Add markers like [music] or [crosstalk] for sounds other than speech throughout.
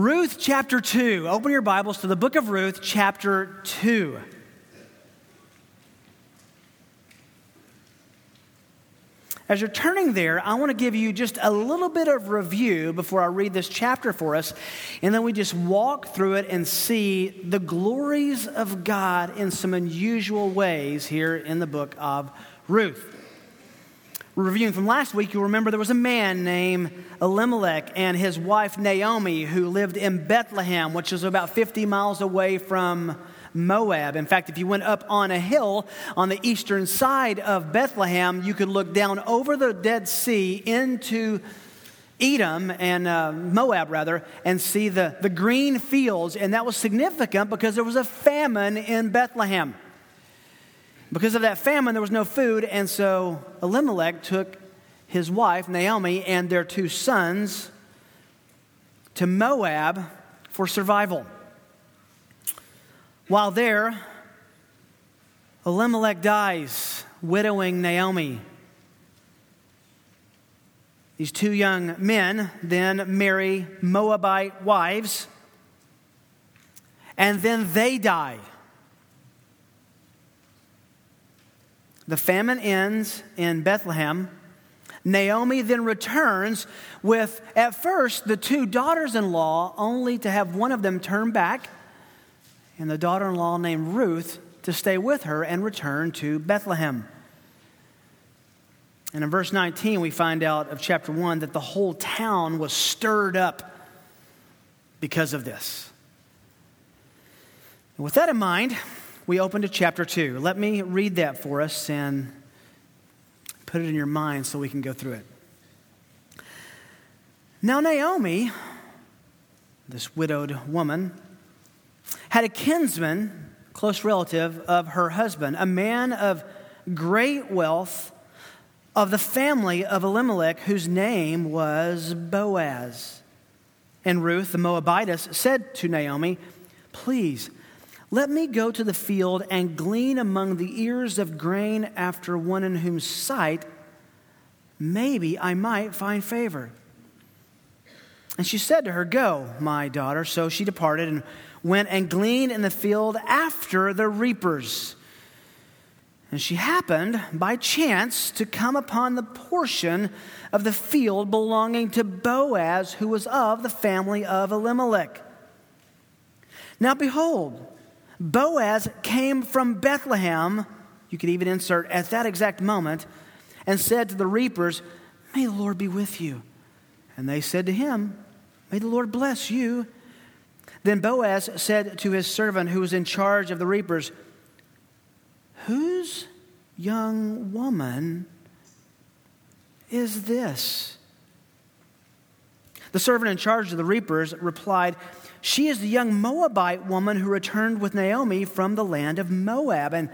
Ruth chapter 2. Open your Bibles to the book of Ruth chapter 2. As you're turning there, I want to give you just a little bit of review before I read this chapter for us, and then we just walk through it and see the glories of God in some unusual ways here in the book of Ruth. Reviewing from last week, you'll remember there was a man named Elimelech and his wife Naomi who lived in Bethlehem, which is about 50 miles away from Moab. In fact, if you went up on a hill on the eastern side of Bethlehem, you could look down over the Dead Sea into Edom and uh, Moab, rather, and see the, the green fields. And that was significant because there was a famine in Bethlehem. Because of that famine, there was no food, and so Elimelech took his wife, Naomi, and their two sons to Moab for survival. While there, Elimelech dies, widowing Naomi. These two young men then marry Moabite wives, and then they die. The famine ends in Bethlehem. Naomi then returns with, at first, the two daughters in law, only to have one of them turn back and the daughter in law named Ruth to stay with her and return to Bethlehem. And in verse 19, we find out of chapter 1 that the whole town was stirred up because of this. With that in mind, we open to chapter 2. Let me read that for us and put it in your mind so we can go through it. Now, Naomi, this widowed woman, had a kinsman, close relative of her husband, a man of great wealth of the family of Elimelech, whose name was Boaz. And Ruth, the Moabitess, said to Naomi, Please, let me go to the field and glean among the ears of grain after one in whose sight maybe I might find favor. And she said to her, Go, my daughter. So she departed and went and gleaned in the field after the reapers. And she happened by chance to come upon the portion of the field belonging to Boaz, who was of the family of Elimelech. Now behold, Boaz came from Bethlehem, you could even insert at that exact moment, and said to the reapers, May the Lord be with you. And they said to him, May the Lord bless you. Then Boaz said to his servant who was in charge of the reapers, Whose young woman is this? The servant in charge of the reapers replied, She is the young Moabite woman who returned with Naomi from the land of Moab. And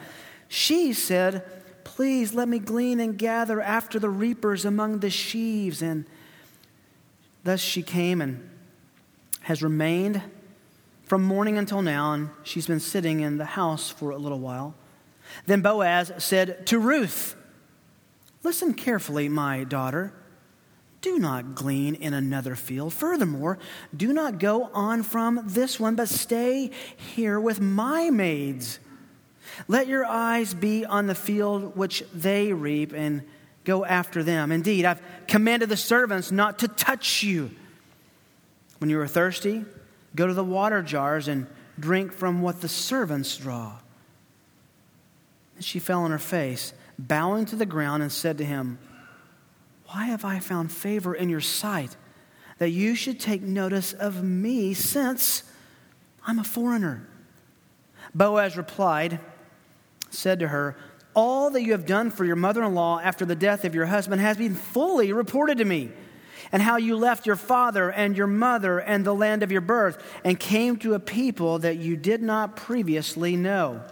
she said, Please let me glean and gather after the reapers among the sheaves. And thus she came and has remained from morning until now, and she's been sitting in the house for a little while. Then Boaz said to Ruth, Listen carefully, my daughter. Do not glean in another field. Furthermore, do not go on from this one, but stay here with my maids. Let your eyes be on the field which they reap and go after them. Indeed, I've commanded the servants not to touch you. When you are thirsty, Go to the water jars and drink from what the servants draw. And she fell on her face, bowing to the ground, and said to him, Why have I found favor in your sight that you should take notice of me since I'm a foreigner? Boaz replied, said to her, All that you have done for your mother in law after the death of your husband has been fully reported to me and how you left your father and your mother and the land of your birth and came to a people that you did not previously know.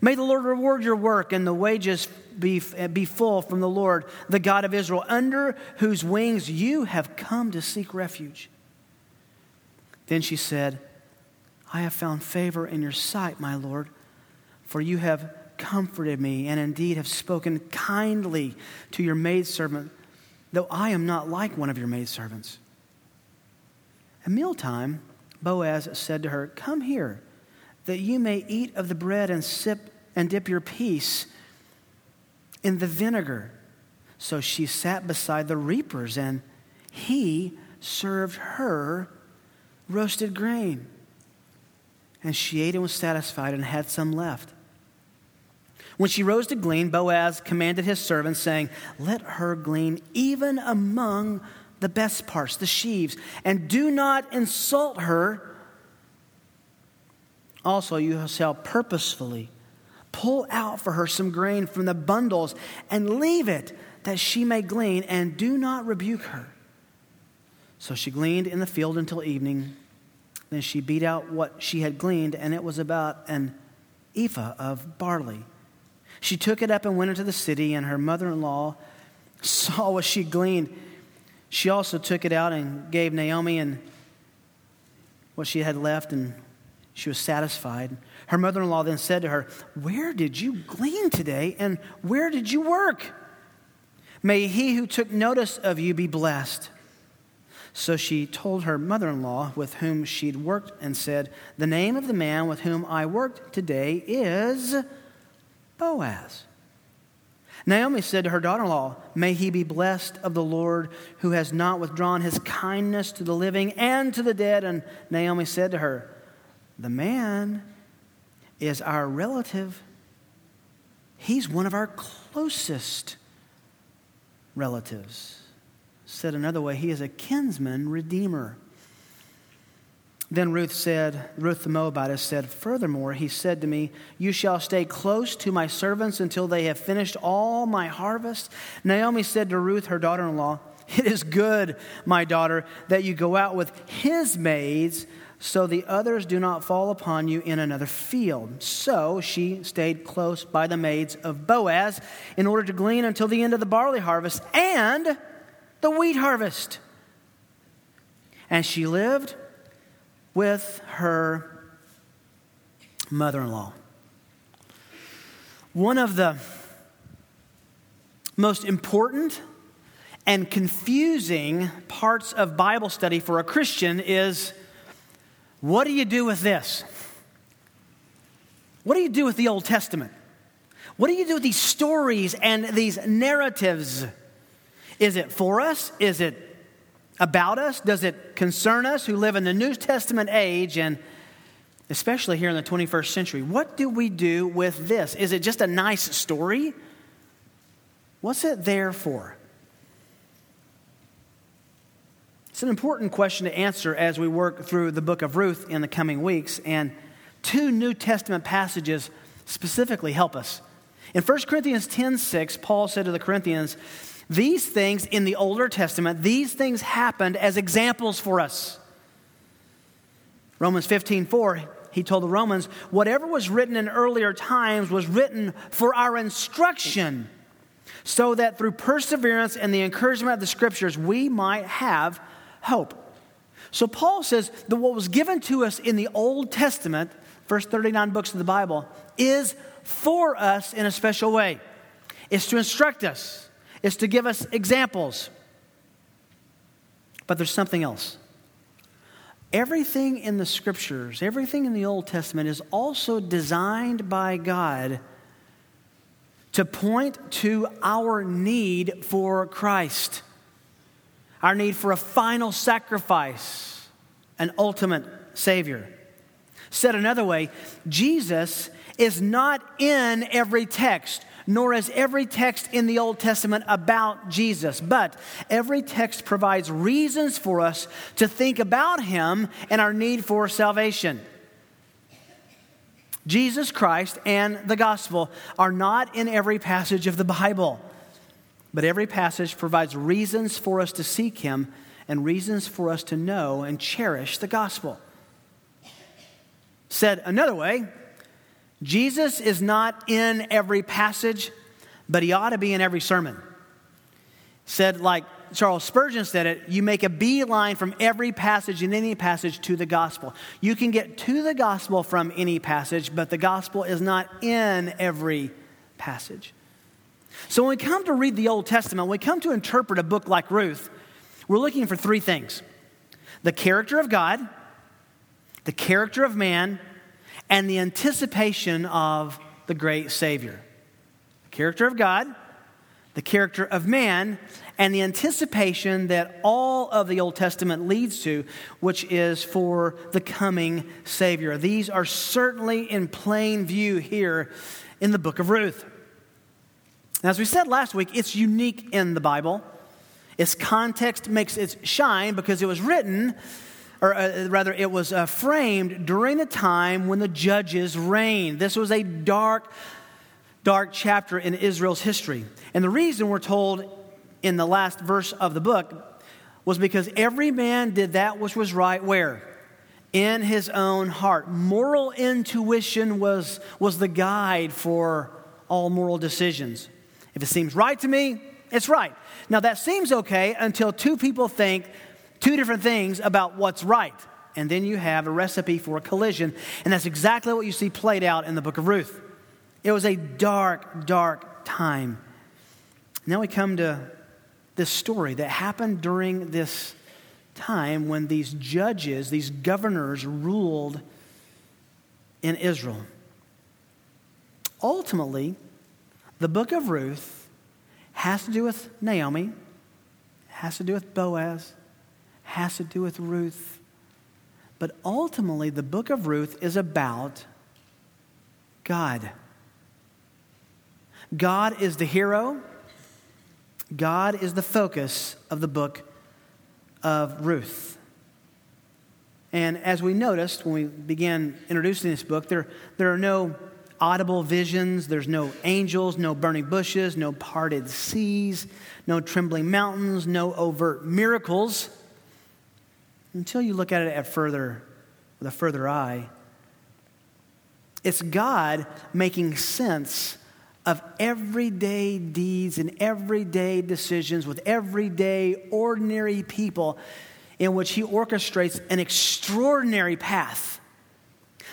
May the Lord reward your work and the wages be, be full from the Lord, the God of Israel, under whose wings you have come to seek refuge. Then she said, I have found favor in your sight, my Lord, for you have comforted me and indeed have spoken kindly to your maidservant though I am not like one of your maidservants. At mealtime, Boaz said to her, Come here, that you may eat of the bread and sip and dip your piece in the vinegar. So she sat beside the reapers, and he served her roasted grain. And she ate and was satisfied and had some left. When she rose to glean, Boaz commanded his servants, saying, Let her glean even among the best parts, the sheaves, and do not insult her. Also, you shall purposefully pull out for her some grain from the bundles and leave it that she may glean, and do not rebuke her. So she gleaned in the field until evening. Then she beat out what she had gleaned, and it was about an ephah of barley. She took it up and went into the city, and her mother in law saw what she gleaned she also took it out and gave Naomi and what she had left, and she was satisfied. Her mother in law then said to her, Where did you glean today, and where did you work? May he who took notice of you be blessed. So she told her mother in law, with whom she'd worked, and said, The name of the man with whom I worked today is Boaz. Naomi said to her daughter in law, May he be blessed of the Lord who has not withdrawn his kindness to the living and to the dead. And Naomi said to her, The man is our relative. He's one of our closest relatives. Said another way, he is a kinsman redeemer. Then Ruth said, Ruth the Moabitess said, Furthermore, he said to me, You shall stay close to my servants until they have finished all my harvest. Naomi said to Ruth, her daughter in law, It is good, my daughter, that you go out with his maids, so the others do not fall upon you in another field. So she stayed close by the maids of Boaz in order to glean until the end of the barley harvest and the wheat harvest. And she lived with her mother in law. One of the most important and confusing parts of Bible study for a Christian is what do you do with this? What do you do with the Old Testament? What do you do with these stories and these narratives? Is it for us? Is it about us? Does it concern us who live in the New Testament age and especially here in the 21st century? What do we do with this? Is it just a nice story? What's it there for? It's an important question to answer as we work through the book of Ruth in the coming weeks, and two New Testament passages specifically help us. In 1 Corinthians 10 6, Paul said to the Corinthians, these things in the Older Testament, these things happened as examples for us. Romans 15 4, he told the Romans, whatever was written in earlier times was written for our instruction, so that through perseverance and the encouragement of the scriptures, we might have hope. So Paul says that what was given to us in the Old Testament, first 39 books of the Bible, is for us in a special way. It's to instruct us it's to give us examples. But there's something else. Everything in the scriptures, everything in the Old Testament is also designed by God to point to our need for Christ, our need for a final sacrifice, an ultimate Savior. Said another way, Jesus is not in every text nor is every text in the Old Testament about Jesus, but every text provides reasons for us to think about him and our need for salvation. Jesus Christ and the gospel are not in every passage of the Bible, but every passage provides reasons for us to seek him and reasons for us to know and cherish the gospel. Said another way, Jesus is not in every passage, but he ought to be in every sermon. Said, like Charles Spurgeon said it, you make a beeline from every passage in any passage to the gospel. You can get to the gospel from any passage, but the gospel is not in every passage. So when we come to read the Old Testament, when we come to interpret a book like Ruth, we're looking for three things the character of God, the character of man, and the anticipation of the great Savior. The character of God, the character of man, and the anticipation that all of the Old Testament leads to, which is for the coming Savior. These are certainly in plain view here in the book of Ruth. Now, as we said last week, it's unique in the Bible. Its context makes it shine because it was written, or uh, rather, it was uh, framed during the time when the judges reigned. This was a dark, dark chapter in Israel's history. And the reason we're told in the last verse of the book was because every man did that which was right where? In his own heart. Moral intuition was, was the guide for all moral decisions. If it seems right to me, it's right. Now, that seems okay until two people think two different things about what's right. And then you have a recipe for a collision. And that's exactly what you see played out in the book of Ruth. It was a dark, dark time. Now we come to this story that happened during this time when these judges, these governors, ruled in Israel. Ultimately, the book of Ruth has to do with Naomi, has to do with Boaz, has to do with Ruth. But ultimately, the book of Ruth is about God. God is the hero, God is the focus of the book of Ruth. And as we noticed when we began introducing this book, there, there are no audible visions. There's no angels, no burning bushes, no parted seas, no trembling mountains, no overt miracles. Until you look at it at further, with a further eye, it's God making sense of everyday deeds and everyday decisions with everyday ordinary people in which He orchestrates an extraordinary path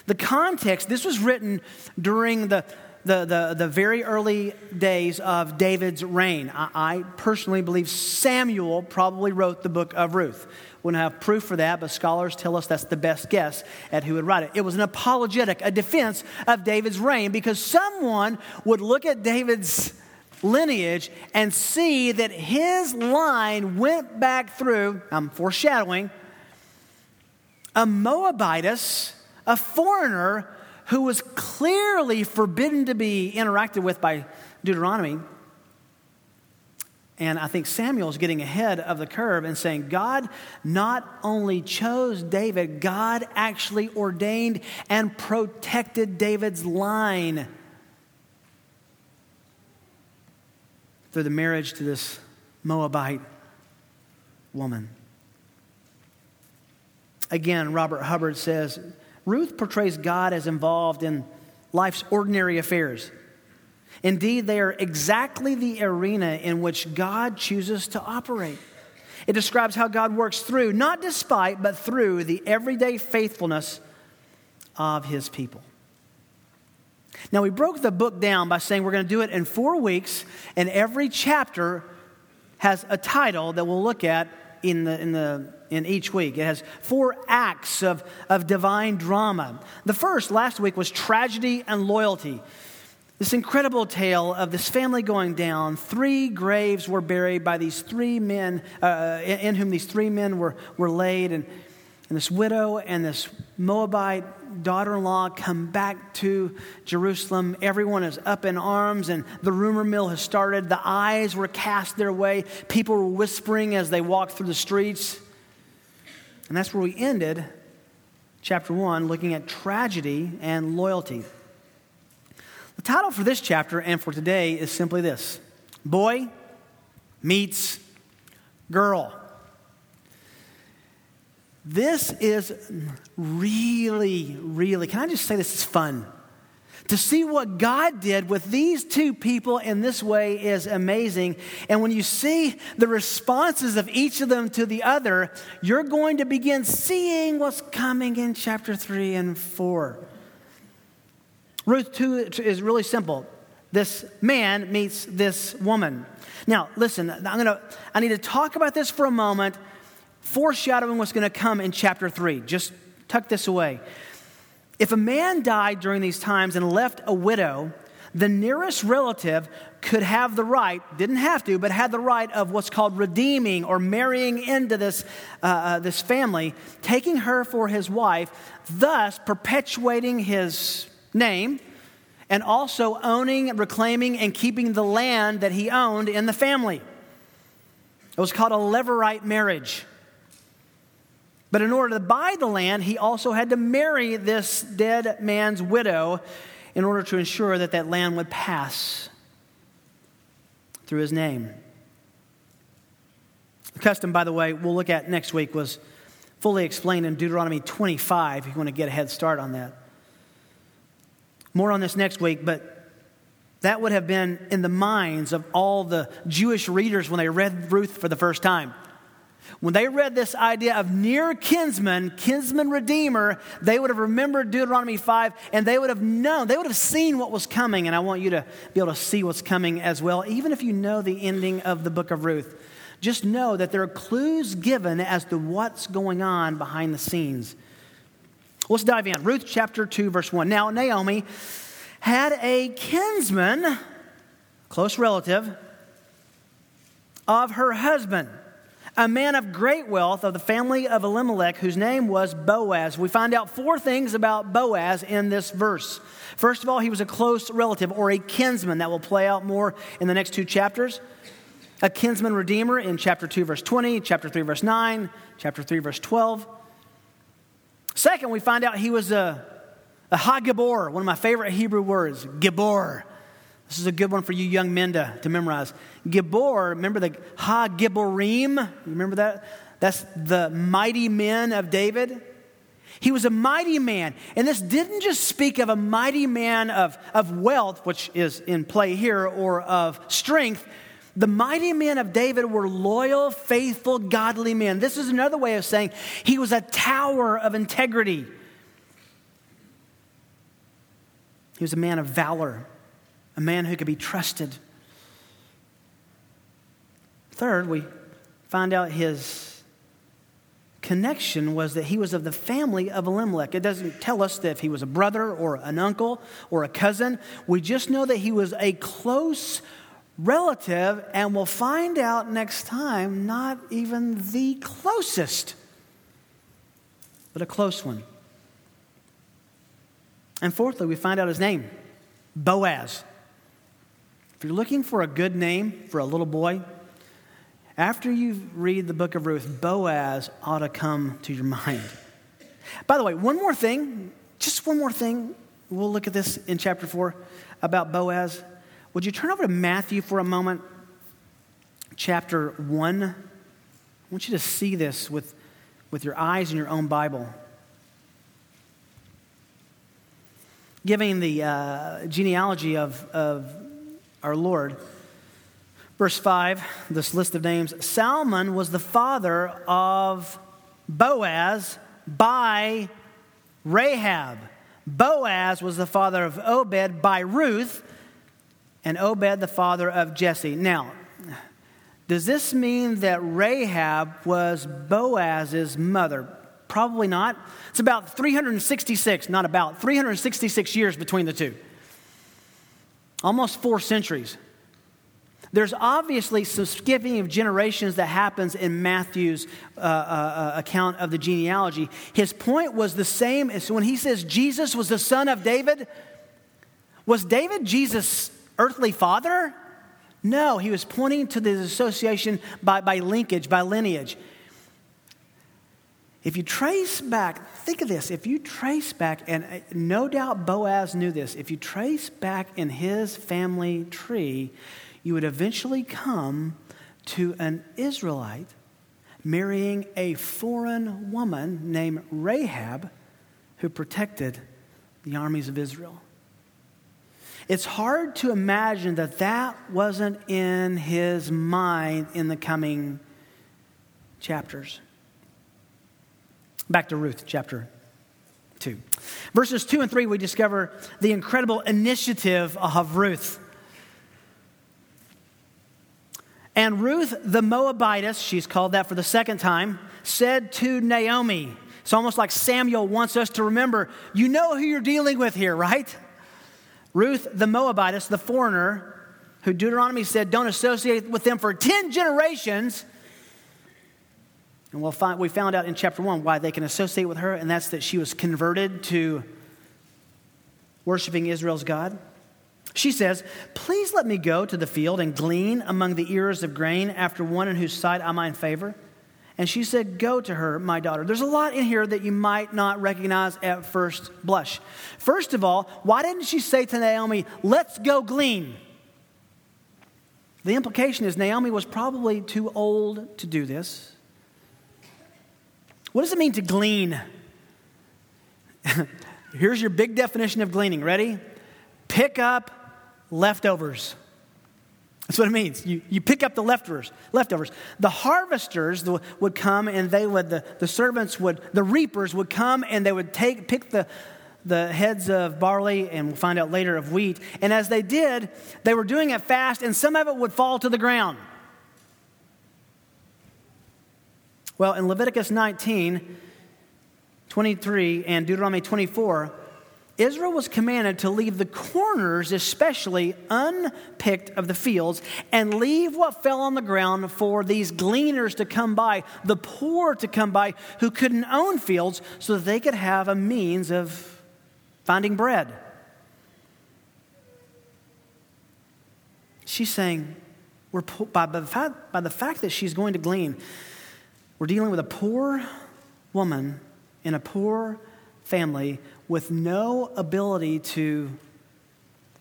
the context, this was written during the, the, the, the very early days of David's reign. I, I, personally believe Samuel probably wrote the book of Ruth. We don't have proof for that, but scholars tell us that's the best guess at who would write it. It was an apologetic, a defense of David's reign, because someone would look at David's lineage and see that his line went back through, I'm foreshadowing, a Moabitess a foreigner who was clearly forbidden to be interacted with by Deuteronomy. And I think Samuel's getting ahead of the curve and saying, God not only chose David, God actually ordained and protected David's line through the marriage to this Moabite woman. Again, Robert Hubbard says, Ruth portrays God as involved in life's ordinary affairs. Indeed, they are exactly the arena in which God chooses to operate. It describes how God works through, not despite, but through the everyday faithfulness of his people. Now, we broke the book down by saying we're going to do it in four weeks, and every chapter has a title that we'll look at in, the, in, the, in each week. It has four acts of, of divine drama. The first last week was tragedy and loyalty. This incredible tale of this family going down. Three graves were buried by these three men, uh, in, in whom these three men were, were laid. And and this widow and this Moabite daughter in law come back to Jerusalem. Everyone is up in arms, and the rumor mill has started. The eyes were cast their way. People were whispering as they walked through the streets. And that's where we ended chapter one, looking at tragedy and loyalty. The title for this chapter and for today is simply this Boy meets Girl. This is really, really, can I just say this is fun? To see what God did with these two people in this way is amazing. And when you see the responses of each of them to the other, you're going to begin seeing what's coming in chapter 3 and 4. Ruth 2 is really simple. This man meets this woman. Now, listen, I'm gonna, I need to talk about this for a moment foreshadowing what's going to come in chapter 3. Just tuck this away. If a man died during these times and left a widow, the nearest relative could have the right, didn't have to, but had the right of what's called redeeming or marrying into this, uh, uh, this family, taking her for his wife, thus perpetuating his name and also owning, reclaiming, and keeping the land that he owned in the family. It was called a levirate marriage. But in order to buy the land, he also had to marry this dead man's widow in order to ensure that that land would pass through his name. The custom, by the way, we'll look at next week was fully explained in Deuteronomy 25 if you want to get a head start on that. More on this next week, but that would have been in the minds of all the Jewish readers when they read Ruth for the first time. When they read this idea of near kinsman, kinsman redeemer, they would have remembered Deuteronomy 5 and they would have known, they would have seen what was coming. And I want you to be able to see what's coming as well, even if you know the ending of the book of Ruth. Just know that there are clues given as to what's going on behind the scenes. Let's dive in. Ruth chapter 2, verse 1. Now, Naomi had a kinsman, close relative, of her husband a man of great wealth of the family of Elimelech, whose name was Boaz. We find out four things about Boaz in this verse. First of all, he was a close relative or a kinsman that will play out more in the next two chapters. A kinsman redeemer in chapter 2, verse 20, chapter 3, verse 9, chapter 3, verse 12. Second, we find out he was a, a Ha-gibor, one of my favorite Hebrew words, Gibor. This is a good one for you young men to, to memorize. Gibor, remember the Ha Giborim? You remember that? That's the mighty men of David. He was a mighty man. And this didn't just speak of a mighty man of, of wealth, which is in play here, or of strength. The mighty men of David were loyal, faithful, godly men. This is another way of saying he was a tower of integrity. He was a man of valor a man who could be trusted. Third, we find out his connection was that he was of the family of Elimelech. It doesn't tell us that if he was a brother or an uncle or a cousin. We just know that he was a close relative, and we'll find out next time not even the closest, but a close one. And fourthly, we find out his name Boaz. If you're looking for a good name for a little boy, after you read the book of Ruth, Boaz ought to come to your mind. By the way, one more thing, just one more thing. We'll look at this in chapter 4 about Boaz. Would you turn over to Matthew for a moment? Chapter 1. I want you to see this with, with your eyes in your own Bible. Giving the uh, genealogy of, of our Lord. Verse 5, this list of names Salmon was the father of Boaz by Rahab. Boaz was the father of Obed by Ruth, and Obed the father of Jesse. Now, does this mean that Rahab was Boaz's mother? Probably not. It's about 366, not about, 366 years between the two almost four centuries. There's obviously some skipping of generations that happens in Matthew's uh, uh, uh, account of the genealogy. His point was the same as when he says Jesus was the son of David. Was David Jesus' earthly father? No, he was pointing to the association by, by linkage, by lineage. If you trace back, think of this. If you trace back, and uh, no doubt Boaz knew this, if you trace back in his family tree, you would eventually come to an Israelite marrying a foreign woman named Rahab who protected the armies of Israel. It's hard to imagine that that wasn't in his mind in the coming chapters. Back to Ruth chapter 2. Verses 2 and 3, we discover the incredible initiative of Ruth. And Ruth the Moabitess, she's called that for the second time, said to Naomi, It's almost like Samuel wants us to remember you know who you're dealing with here, right? Ruth the Moabitess, the foreigner, who Deuteronomy said don't associate with them for 10 generations. And we'll find, we found out in chapter 1 why they can associate with her, and that's that she was converted to worshiping Israel's God. She says, Please let me go to the field and glean among the ears of grain after one in whose sight I might favor. And she said, Go to her, my daughter. There's a lot in here that you might not recognize at first blush. First of all, why didn't she say to Naomi, Let's go glean? The implication is Naomi was probably too old to do this. What does it mean to glean? [laughs] Here's your big definition of gleaning. Ready? Pick up leftovers. That's what it means. You, you pick up the leftovers. Leftovers. The harvesters would come and they would, the, the servants would, the reapers would come and they would take, pick the, the heads of barley and we'll find out later of wheat. And as they did, they were doing it fast and some of it would fall to the ground. Well, in Leviticus 19, 23, and Deuteronomy 24, Israel was commanded to leave the corners, especially unpicked of the fields, and leave what fell on the ground for these gleaners to come by, the poor to come by who couldn't own fields, so that they could have a means of finding bread. She's saying, we're, by, by, the fact, by the fact that she's going to glean, we're dealing with a poor woman in a poor family with no ability to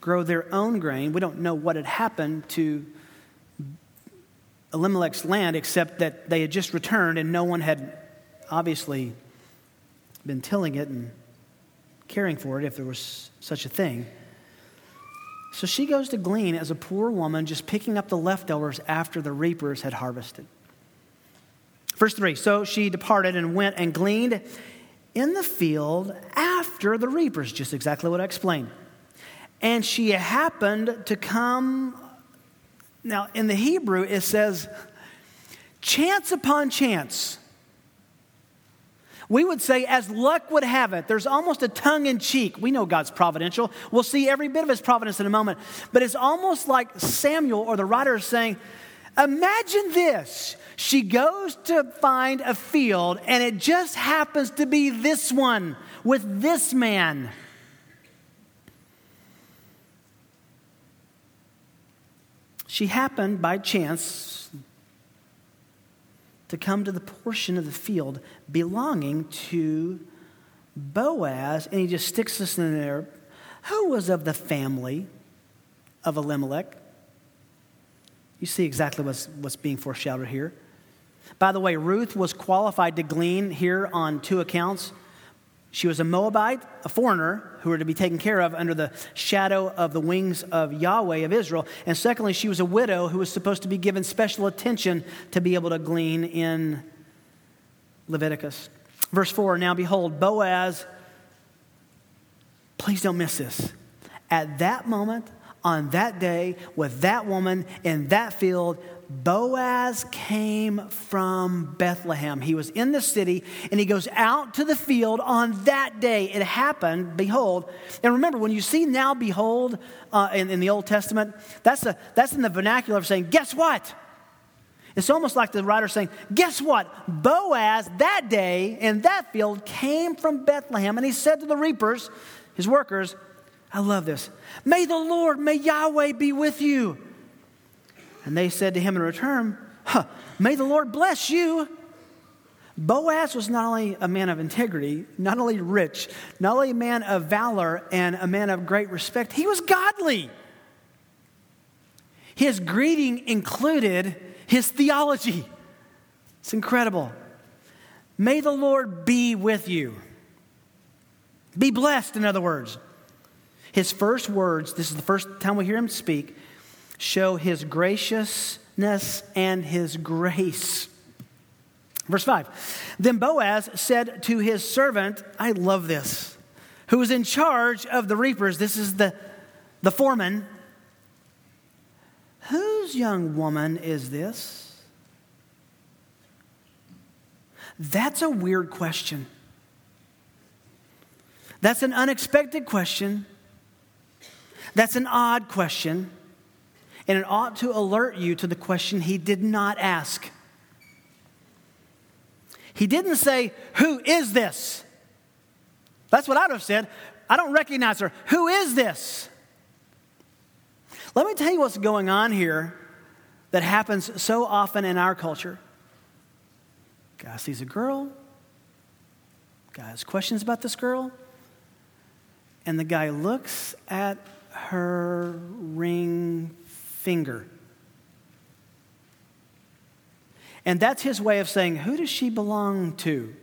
grow their own grain. We don't know what had happened to Elimelech's land except that they had just returned and no one had obviously been tilling it and caring for it if there was such a thing. So she goes to glean as a poor woman, just picking up the leftovers after the reapers had harvested. Verse 3 So she departed and went and gleaned in the field after the reapers, just exactly what I explained. And she happened to come. Now, in the Hebrew, it says chance upon chance. We would say, as luck would have it, there's almost a tongue in cheek. We know God's providential. We'll see every bit of his providence in a moment. But it's almost like Samuel or the writer is saying, Imagine this. She goes to find a field, and it just happens to be this one with this man. She happened by chance to come to the portion of the field belonging to Boaz, and he just sticks this in there. Who was of the family of Elimelech? You see exactly what's, what's being foreshadowed here. By the way, Ruth was qualified to glean here on two accounts. She was a Moabite, a foreigner who were to be taken care of under the shadow of the wings of Yahweh of Israel. And secondly, she was a widow who was supposed to be given special attention to be able to glean in Leviticus. Verse 4 Now behold, Boaz, please don't miss this. At that moment, on that day with that woman in that field, Boaz came from Bethlehem. He was in the city and he goes out to the field on that day. It happened, behold. And remember, when you see now, behold uh, in, in the Old Testament, that's, a, that's in the vernacular of saying, guess what? It's almost like the writer saying, Guess what? Boaz that day in that field came from Bethlehem, and he said to the reapers, his workers, I love this. May the Lord, may Yahweh be with you. And they said to him in return, huh, May the Lord bless you. Boaz was not only a man of integrity, not only rich, not only a man of valor and a man of great respect, he was godly. His greeting included his theology. It's incredible. May the Lord be with you. Be blessed, in other words. His first words, this is the first time we hear him speak, show his graciousness and his grace. Verse 5 Then Boaz said to his servant, I love this, who was in charge of the reapers. This is the, the foreman. Whose young woman is this? That's a weird question. That's an unexpected question. That's an odd question. And it ought to alert you to the question he did not ask. He didn't say, Who is this? That's what I would have said. I don't recognize her. Who is this? Let me tell you what's going on here that happens so often in our culture. Guy sees a girl, guy has questions about this girl, and the guy looks at her ring finger. And that's his way of saying, Who does she belong to?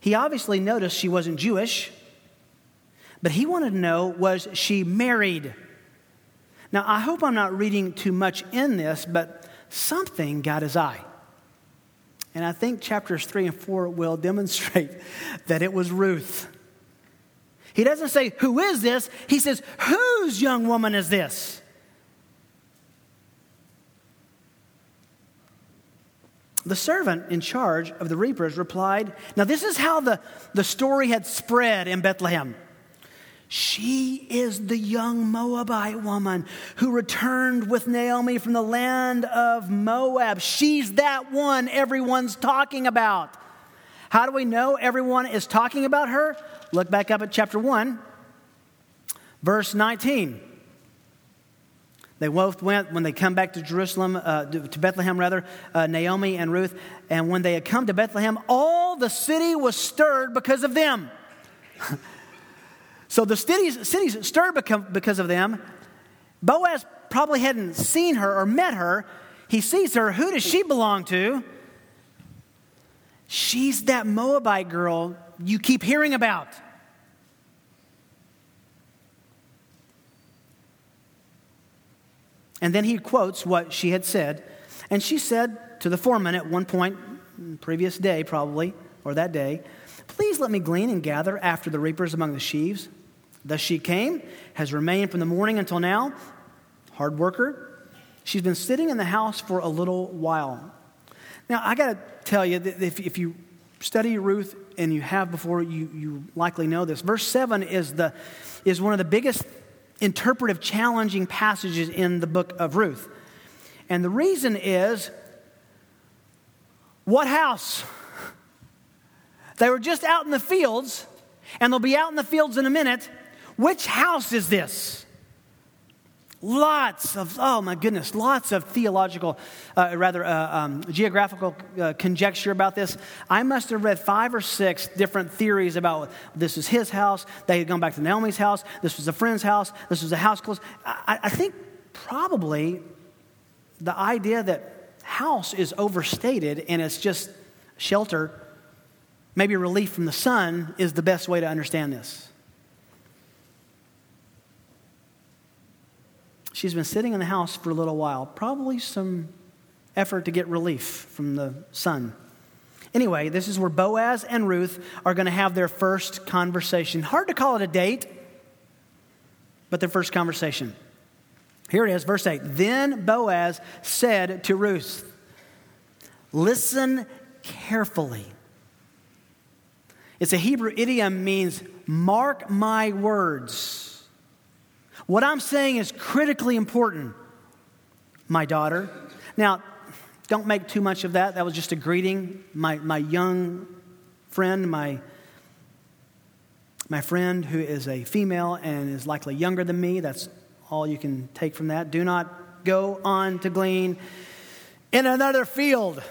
He obviously noticed she wasn't Jewish, but he wanted to know was she married? Now, I hope I'm not reading too much in this, but something got his eye. And I think chapters 3 and 4 will [laughs] demonstrate that it was Ruth. He doesn't say, Who is this? He says, Whose young woman is this? The servant in charge of the reapers replied, Now, this is how the, the story had spread in Bethlehem. She is the young Moabite woman who returned with Naomi from the land of Moab. She's that one everyone's talking about. How do we know everyone is talking about her? Look back up at chapter 1, verse 19. They both went when they come back to Jerusalem, uh, to Bethlehem rather, uh, Naomi and Ruth. And when they had come to Bethlehem, all the city was stirred because of them. [laughs] so the cities, cities stirred because of them. Boaz probably hadn't seen her or met her. He sees her. Who does she belong to? She's that Moabite girl you keep hearing about. And then he quotes what she had said. And she said to the foreman at one point, previous day probably, or that day, Please let me glean and gather after the reapers among the sheaves. Thus she came, has remained from the morning until now, hard worker. She's been sitting in the house for a little while. Now, I got to tell you that if, if you study Ruth and you have before, you, you likely know this. Verse 7 is, the, is one of the biggest interpretive, challenging passages in the book of Ruth. And the reason is what house? They were just out in the fields, and they'll be out in the fields in a minute. Which house is this? Lots of, oh my goodness, lots of theological, uh, rather uh, um, geographical uh, conjecture about this. I must have read five or six different theories about this is his house. They had gone back to Naomi's house. This was a friend's house. This was a house close. I, I think probably the idea that house is overstated and it's just shelter, maybe relief from the sun, is the best way to understand this. She's been sitting in the house for a little while, probably some effort to get relief from the sun. Anyway, this is where Boaz and Ruth are going to have their first conversation. Hard to call it a date, but their first conversation. Here it is, verse 8. Then Boaz said to Ruth, Listen carefully. It's a Hebrew idiom means mark my words. What I'm saying is critically important, my daughter. Now, don't make too much of that. That was just a greeting. My, my young friend, my, my friend who is a female and is likely younger than me, that's all you can take from that. Do not go on to glean in another field.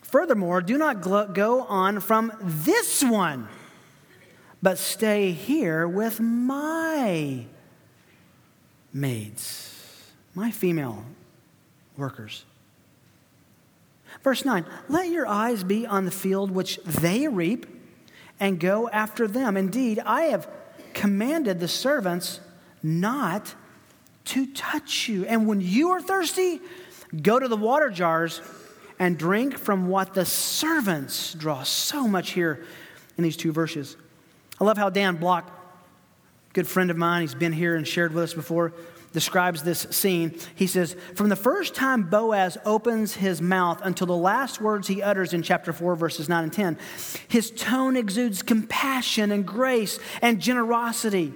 Furthermore, do not go on from this one but stay here with my maids, my female workers. Verse 9 Let your eyes be on the field which they reap and go after them. Indeed, I have commanded the servants not to touch you. And when you are thirsty, go to the water jars and drink from what the servants draw. So much here in these two verses. I love how Dan Block, good friend of mine, he's been here and shared with us before. describes this scene. He says, From the first time Boaz opens his mouth until the last words he utters in chapter 4, verses 9 and 10, his tone exudes compassion and grace and generosity.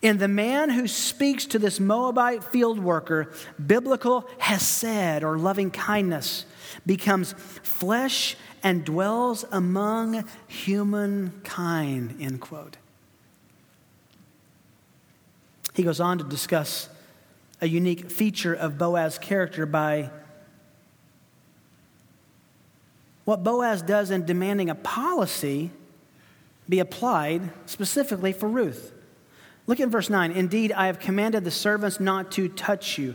In the man who speaks to this Moabite field worker, biblical hesed or loving kindness becomes flesh and dwells among humankind, end quote. He goes on to discuss a unique feature of Boaz's character by what Boaz does in demanding a policy be applied specifically for Ruth. Look at verse 9. Indeed, I have commanded the servants not to touch you.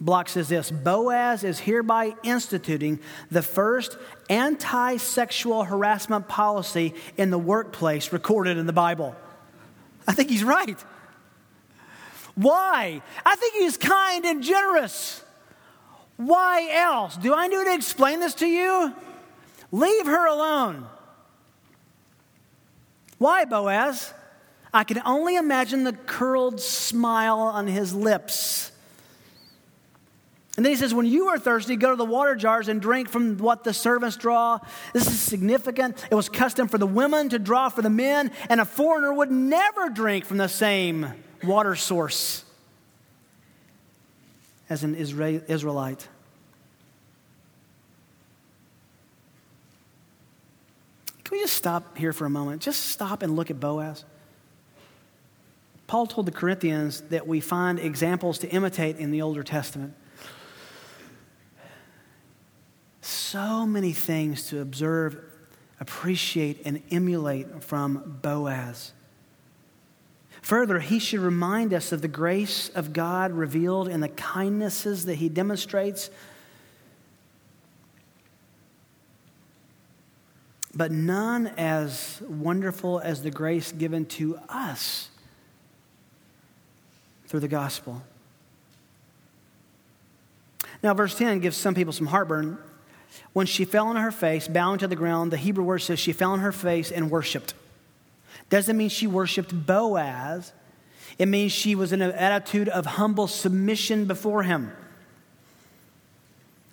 Block says this Boaz is hereby instituting the first anti sexual harassment policy in the workplace recorded in the Bible. I think he's right. Why? I think he's kind and generous. Why else? Do I need to explain this to you? Leave her alone. Why, Boaz? I can only imagine the curled smile on his lips. And then he says, When you are thirsty, go to the water jars and drink from what the servants draw. This is significant. It was custom for the women to draw for the men, and a foreigner would never drink from the same water source as an Israelite. Can we just stop here for a moment? Just stop and look at Boaz. Paul told the Corinthians that we find examples to imitate in the Older Testament. So many things to observe, appreciate, and emulate from Boaz. Further, he should remind us of the grace of God revealed in the kindnesses that he demonstrates. But none as wonderful as the grace given to us through the gospel. Now, verse 10 gives some people some heartburn. When she fell on her face, bowing to the ground, the Hebrew word says she fell on her face and worshiped. Doesn't mean she worshiped Boaz. It means she was in an attitude of humble submission before him.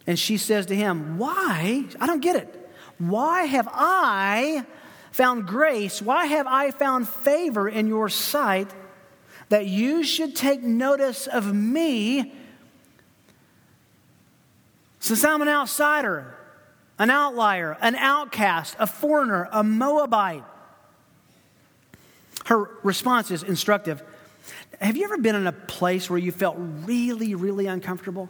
And she says to him, Why? I don't get it. Why have I found grace? Why have I found favor in your sight that you should take notice of me since I'm an outsider, an outlier, an outcast, a foreigner, a Moabite? Her response is instructive. Have you ever been in a place where you felt really, really uncomfortable?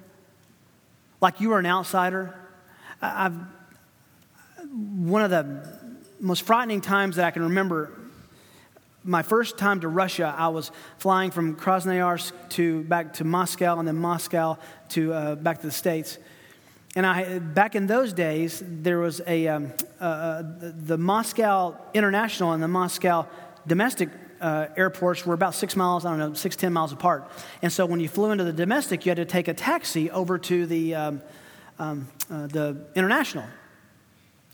Like you were an outsider? I've, one of the most frightening times that I can remember, my first time to Russia, I was flying from Krasnoyarsk to back to Moscow and then Moscow to uh, back to the States. And I, back in those days, there was a, um, uh, uh the Moscow International and the Moscow domestic uh, airports were about six miles, I don't know, six, ten miles apart. And so when you flew into the domestic, you had to take a taxi over to the, um, um, uh, the international.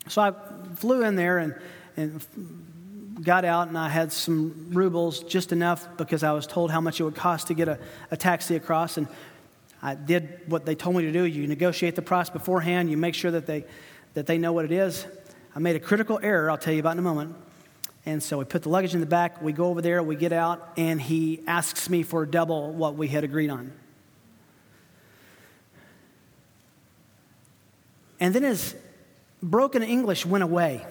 So I flew in there and, and got out, and I had some rubles, just enough because I was told how much it would cost to get a, a taxi across. And I did what they told me to do. You negotiate the price beforehand, you make sure that they, that they know what it is. I made a critical error, I'll tell you about in a moment. And so we put the luggage in the back, we go over there, we get out, and he asks me for double what we had agreed on. And then his broken English went away.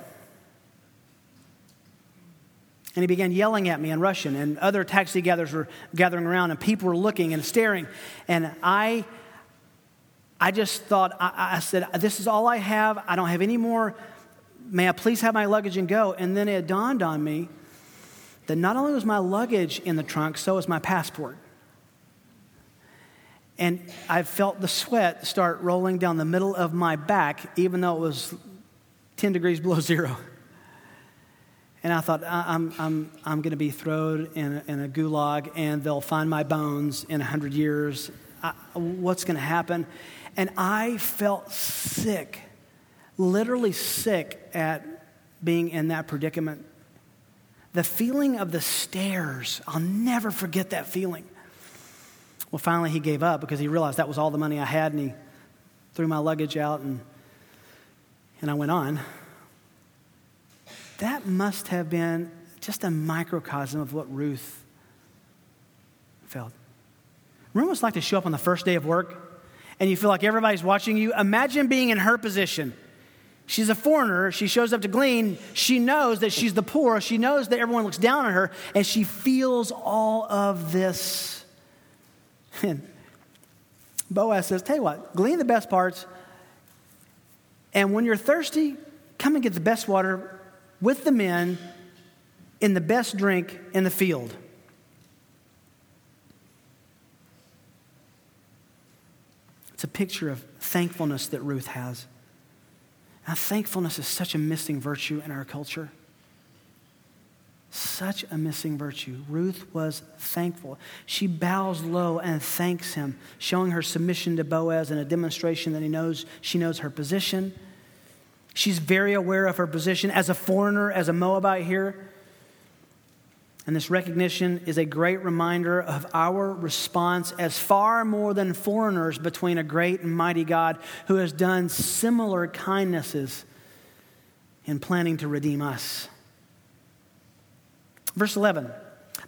And he began yelling at me in Russian, and other taxi gatherers were gathering around, and people were looking and staring. And I, I just thought, I, I said, This is all I have. I don't have any more May I please have my luggage and go? And then it dawned on me that not only was my luggage in the trunk, so was my passport. And I felt the sweat start rolling down the middle of my back, even though it was 10 degrees below [laughs] zero. And I thought, I'm, I'm, I'm going to be thrown in a, in a gulag and they'll find my bones in 100 years. I, what's going to happen? And I felt sick literally sick at being in that predicament. The feeling of the stares, I'll never forget that feeling. Well, finally, he gave up because he realized that was all the money I had, and he threw my luggage out, and, and I went on. That must have been just a microcosm of what Ruth felt. Remember what it's like to show up on the first day of work and you feel like everybody's watching you? Imagine being in her position. She's a foreigner. She shows up to glean. She knows that she's the poor. She knows that everyone looks down on her, and she feels all of this. And Boaz says, Tell you what, glean the best parts, and when you're thirsty, come and get the best water with the men in the best drink in the field. It's a picture of thankfulness that Ruth has. Now, thankfulness is such a missing virtue in our culture. Such a missing virtue. Ruth was thankful. She bows low and thanks him, showing her submission to Boaz in a demonstration that he knows she knows her position. She's very aware of her position as a foreigner, as a Moabite here. And this recognition is a great reminder of our response as far more than foreigners between a great and mighty God who has done similar kindnesses in planning to redeem us. Verse 11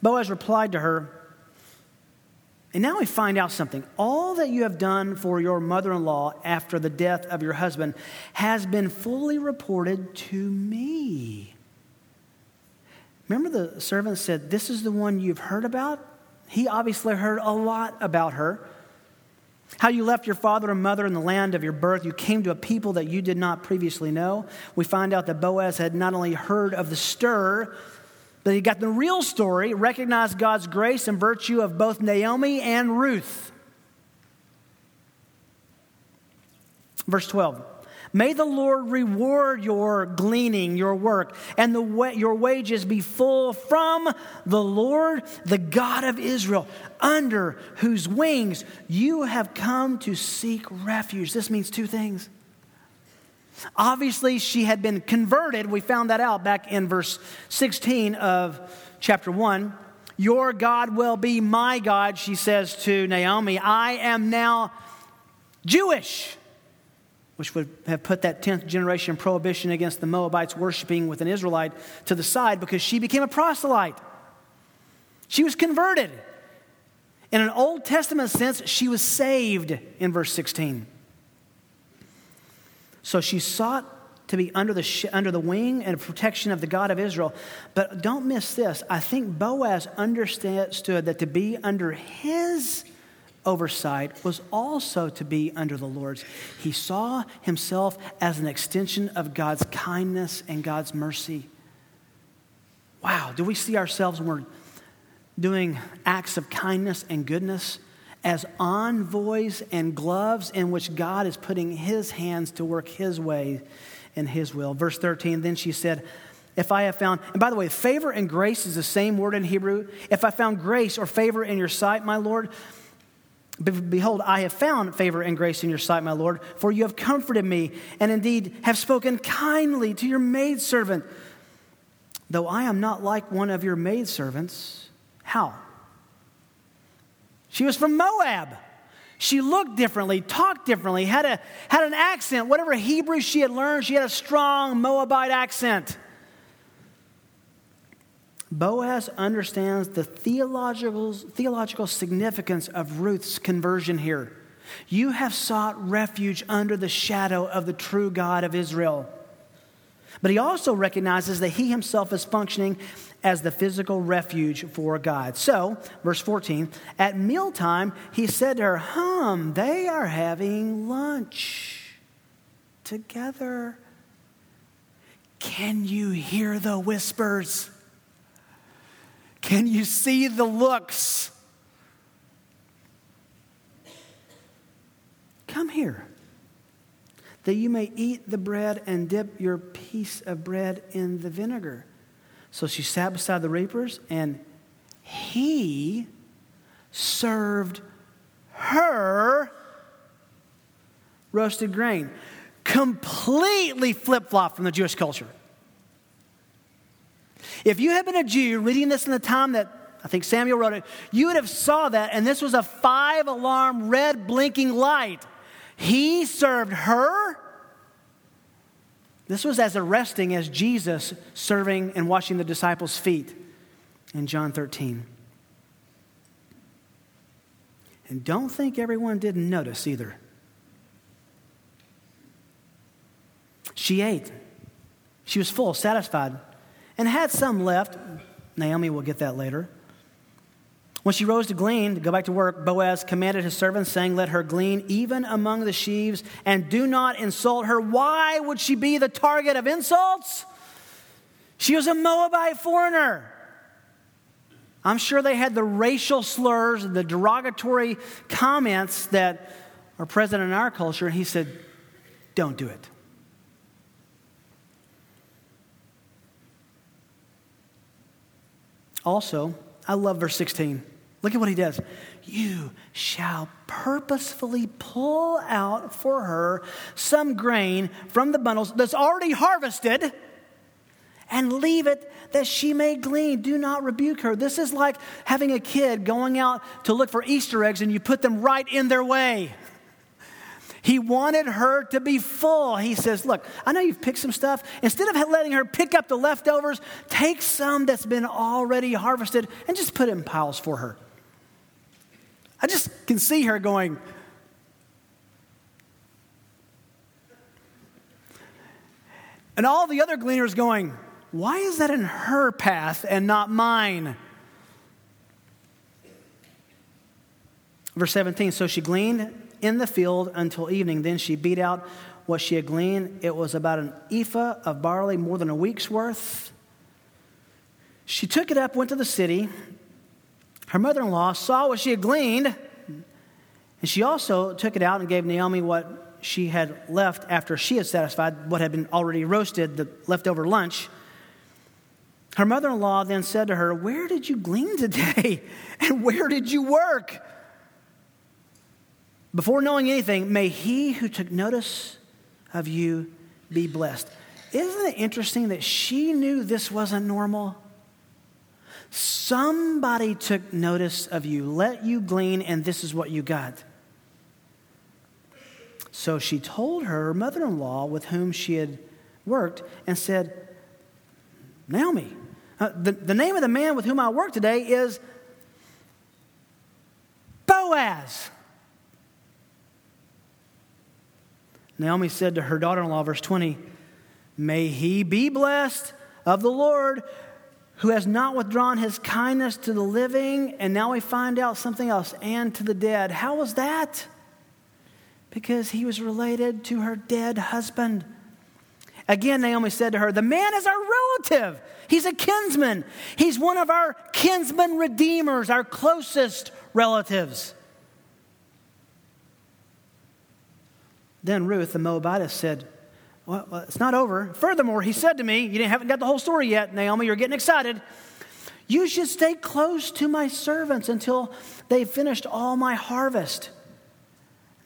Boaz replied to her, and now we find out something. All that you have done for your mother in law after the death of your husband has been fully reported to me. Remember, the servant said, This is the one you've heard about? He obviously heard a lot about her. How you left your father and mother in the land of your birth, you came to a people that you did not previously know. We find out that Boaz had not only heard of the stir, but he got the real story, recognized God's grace and virtue of both Naomi and Ruth. Verse 12. May the Lord reward your gleaning, your work, and the your wages be full from the Lord, the God of Israel, under whose wings you have come to seek refuge. This means two things. Obviously, she had been converted. We found that out back in verse 16 of chapter 1. Your God will be my God, she says to Naomi. I am now Jewish which would have put that 10th generation prohibition against the Moabites worshiping with an Israelite to the side because she became a proselyte. She was converted. In an Old Testament sense, she was saved in verse 16. So she sought to be under the, sh- under the wing and protection of the God of Israel. But don't miss this. I think Boaz understood that to be under his oversight was also to be under the Lord's. He saw himself as an extension of God's kindness and God's mercy. Wow, do we see ourselves when we're doing acts of kindness and goodness as envoys and gloves in which God is putting his hands to work his way and his will? Verse 13, then she said, if I have found, and by the way, favor and grace is the same word in Hebrew. If I found grace or favor in your sight, my Lord, Behold, I have found favor and grace in your sight, my Lord, for you have comforted me, and indeed have spoken kindly to your maidservant. Though I am not like one of your maidservants. How? She was from Moab. She looked differently, talked differently, had, a, had an accent. Whatever Hebrew she had learned, she had a strong Moabite accent. Boaz understands the theological, theological significance of Ruth's conversion here. You have sought refuge under the shadow of the true God of Israel. But he also recognizes that he himself is functioning as the physical refuge for God. So, verse 14, at mealtime, he said to her, Hum, they are having lunch together. Can you hear the whispers? Can you see the looks? Come here, that you may eat the bread and dip your piece of bread in the vinegar. So she sat beside the reapers, and he served her roasted grain. Completely flip flop from the Jewish culture. If you had been a Jew reading this in the time that I think Samuel wrote it, you would have saw that, and this was a five alarm red blinking light. He served her. This was as arresting as Jesus serving and washing the disciples' feet in John 13. And don't think everyone didn't notice either. She ate. She was full, satisfied, and had some left. Naomi will get that later. When she rose to glean, to go back to work, Boaz commanded his servants, saying, Let her glean even among the sheaves, and do not insult her. Why would she be the target of insults? She was a Moabite foreigner. I'm sure they had the racial slurs and the derogatory comments that are present in our culture, and he said, Don't do it. Also, I love verse 16. Look at what he does. You shall purposefully pull out for her some grain from the bundles that's already harvested and leave it that she may glean. Do not rebuke her. This is like having a kid going out to look for Easter eggs and you put them right in their way. He wanted her to be full. He says, Look, I know you've picked some stuff. Instead of letting her pick up the leftovers, take some that's been already harvested and just put in piles for her. I just can see her going, and all the other gleaners going, why is that in her path and not mine? Verse 17 So she gleaned in the field until evening. Then she beat out what she had gleaned. It was about an ephah of barley, more than a week's worth. She took it up, went to the city. Her mother in law saw what she had gleaned, and she also took it out and gave Naomi what she had left after she had satisfied what had been already roasted, the leftover lunch. Her mother in law then said to her, Where did you glean today? [laughs] And where did you work? Before knowing anything, may he who took notice of you be blessed. Isn't it interesting that she knew this wasn't normal? Somebody took notice of you, let you glean, and this is what you got. So she told her mother in law with whom she had worked and said, Naomi, uh, the, the name of the man with whom I work today is Boaz. Naomi said to her daughter in law, verse 20, May he be blessed of the Lord who has not withdrawn his kindness to the living. And now we find out something else and to the dead. How was that? Because he was related to her dead husband. Again, Naomi said to her, The man is our relative. He's a kinsman. He's one of our kinsman redeemers, our closest relatives. Then Ruth, the Moabitess, said, well, it's not over. Furthermore, he said to me, You haven't got the whole story yet, Naomi, you're getting excited. You should stay close to my servants until they've finished all my harvest.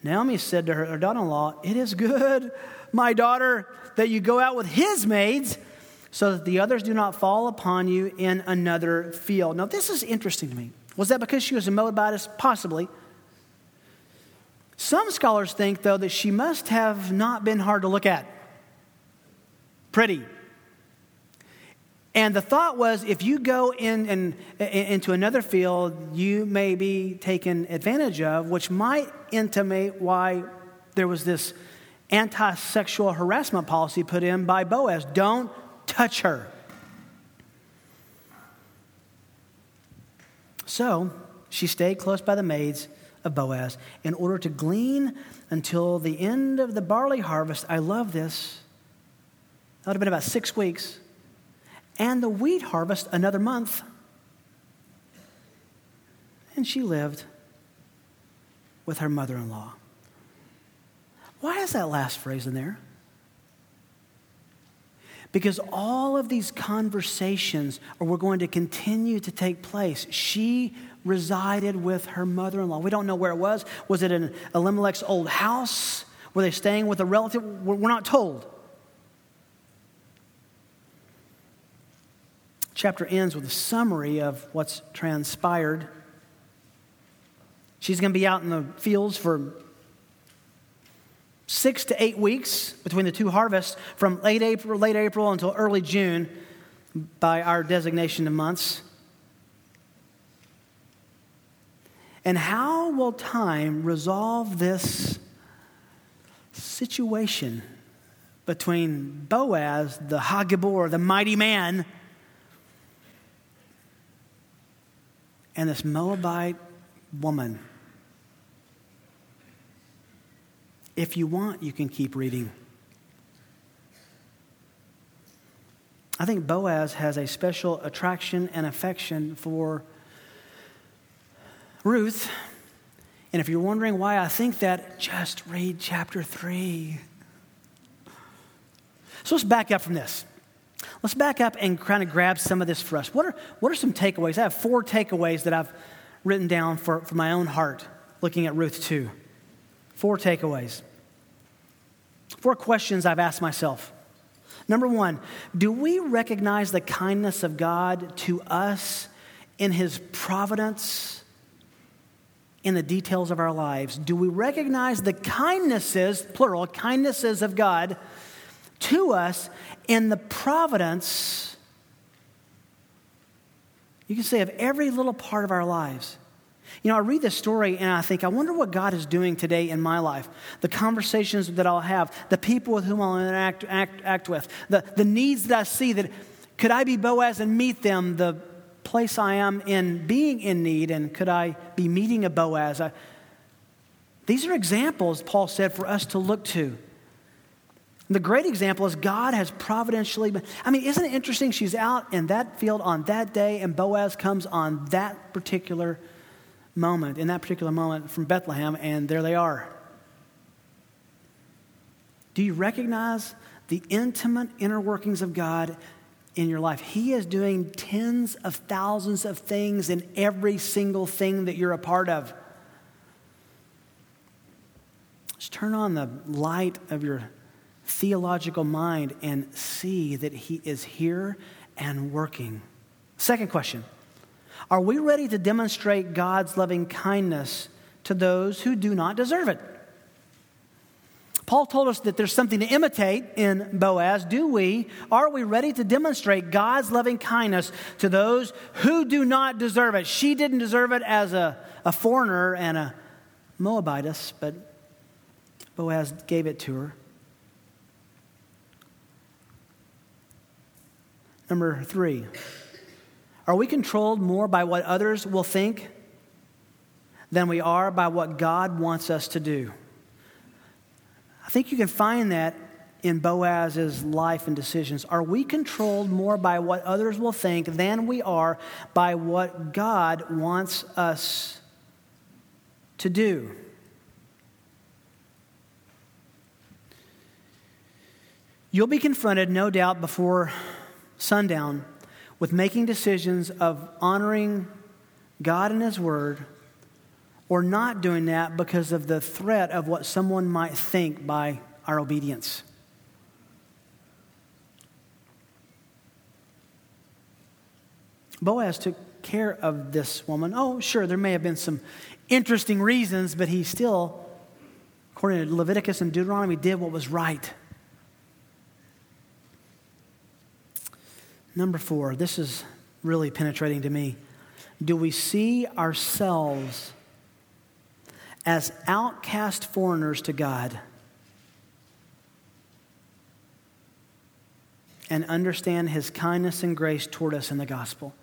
Naomi said to her, her daughter in law, It is good, my daughter, that you go out with his maids so that the others do not fall upon you in another field. Now, this is interesting to me. Was that because she was a Moabitess? Possibly. Some scholars think, though, that she must have not been hard to look at. Pretty. And the thought was if you go in, in, in, into another field, you may be taken advantage of, which might intimate why there was this anti sexual harassment policy put in by Boaz. Don't touch her. So she stayed close by the maids of Boaz in order to glean until the end of the barley harvest. I love this. That would have been about six weeks. And the wheat harvest another month. And she lived with her mother in law. Why is that last phrase in there? Because all of these conversations are we're going to continue to take place. She resided with her mother in law. We don't know where it was. Was it in Elimelech's old house? Were they staying with a relative? We're not told. chapter ends with a summary of what's transpired. She's going to be out in the fields for six to eight weeks between the two harvests, from late April, late April until early June, by our designation of months. And how will time resolve this situation between Boaz, the Hagibor, the mighty man, and this Moabite woman? If you want, you can keep reading. I think Boaz has a special attraction and affection for Ruth. And if you're wondering why I think that, just read chapter 3. So let's back up from this. Let's back up and kind of grab some of this for us. What are, what are some takeaways? I have four takeaways that I've written down for, for my own heart looking at Ruth 2. Four takeaways. Four questions I've asked myself. Number one, do we recognize the kindness of God to us in His providence in the details of our lives? Do we recognize the kindnesses, plural, kindnesses of God to us in the providence, you can say, of every little part of our lives? You know, I read this story and I think, I wonder what God is doing today in my life. The conversations that I'll have, the people with whom I'll interact act, act with, the, the needs that I see that could I be Boaz and meet them, the place I am in being in need, and could I be meeting a Boaz? I, these are examples, Paul said, for us to look to. The great example is God has providentially been. I mean, isn't it interesting? She's out in that field on that day, and Boaz comes on that particular moment, in that particular moment from Bethlehem, and there they are. Do you recognize the intimate inner workings of God in your life? He is doing tens of thousands of things in every single thing that you're a part of. Just turn on the light of your theological mind and see that He is here and working. Second question are we ready to demonstrate God's loving kindness to those who do not deserve it? Paul told us that there's something to imitate in Boaz. Do we? Are we ready to demonstrate God's loving kindness to those who do not deserve it? She didn't deserve it as a, a foreigner and a Moabitess, but Boaz gave it to her. Number three. Are we controlled more by what others will think than we are by what God wants us to do? I think you can find that in Boaz's life and decisions. Are we controlled more by what others will think than we are by what God wants us to do? You'll be confronted, no doubt, before sundown with making decisions of honoring God and His Word or not doing that because of the threat of what someone might think by our obedience. Boaz took care of this woman. Oh, sure, there may have been some interesting reasons, but he still, according to Leviticus and Deuteronomy, did what was right. Number four, this is really penetrating to me. Do we see ourselves as outcast foreigners to God and understand his kindness and grace toward us in the gospel?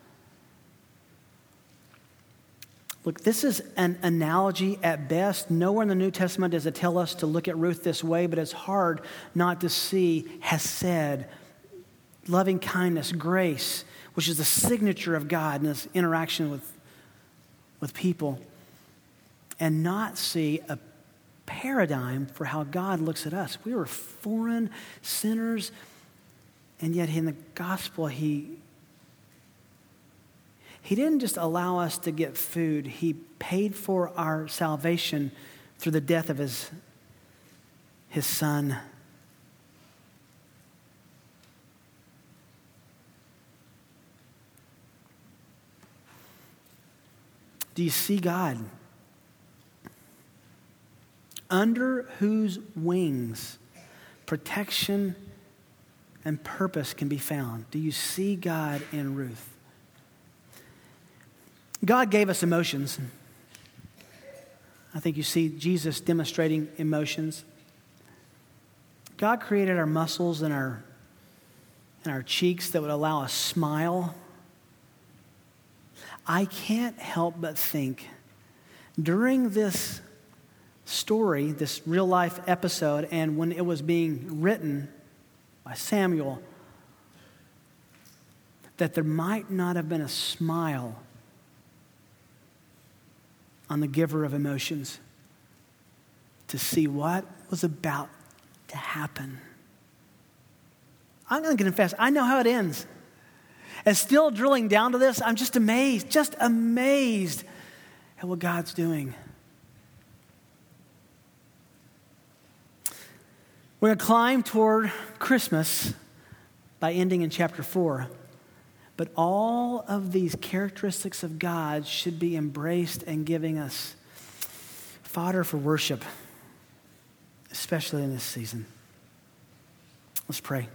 Look, this is an analogy at best. Nowhere in the New Testament does it tell us to look at Ruth this way, but it's hard not to see Hesed, loving kindness, grace, which is the signature of God in his interaction with, with people, and not see a paradigm for how God looks at us. We were foreign sinners, and yet in the gospel, He he didn't just allow us to get food, He paid for our salvation through the death of His, his Son. Do you see God? Under whose wings protection and purpose can be found? Do you see God in Ruth? God gave us emotions. I think you see Jesus demonstrating emotions. God created our muscles and our, and our cheeks that would allow a smile. I can't help but think during this story, this real life episode, and when it was being written by Samuel, that there might not have been a smile on the giver of emotions to see what was about to happen. I'm going to confess, I know how it ends. And still drilling down to this, I'm just amazed, just amazed at what God's doing. We're going to climb toward Christmas by ending in chapter 4. But all of these characteristics of God should be embraced and giving us fodder for worship, especially in this season. Let's pray.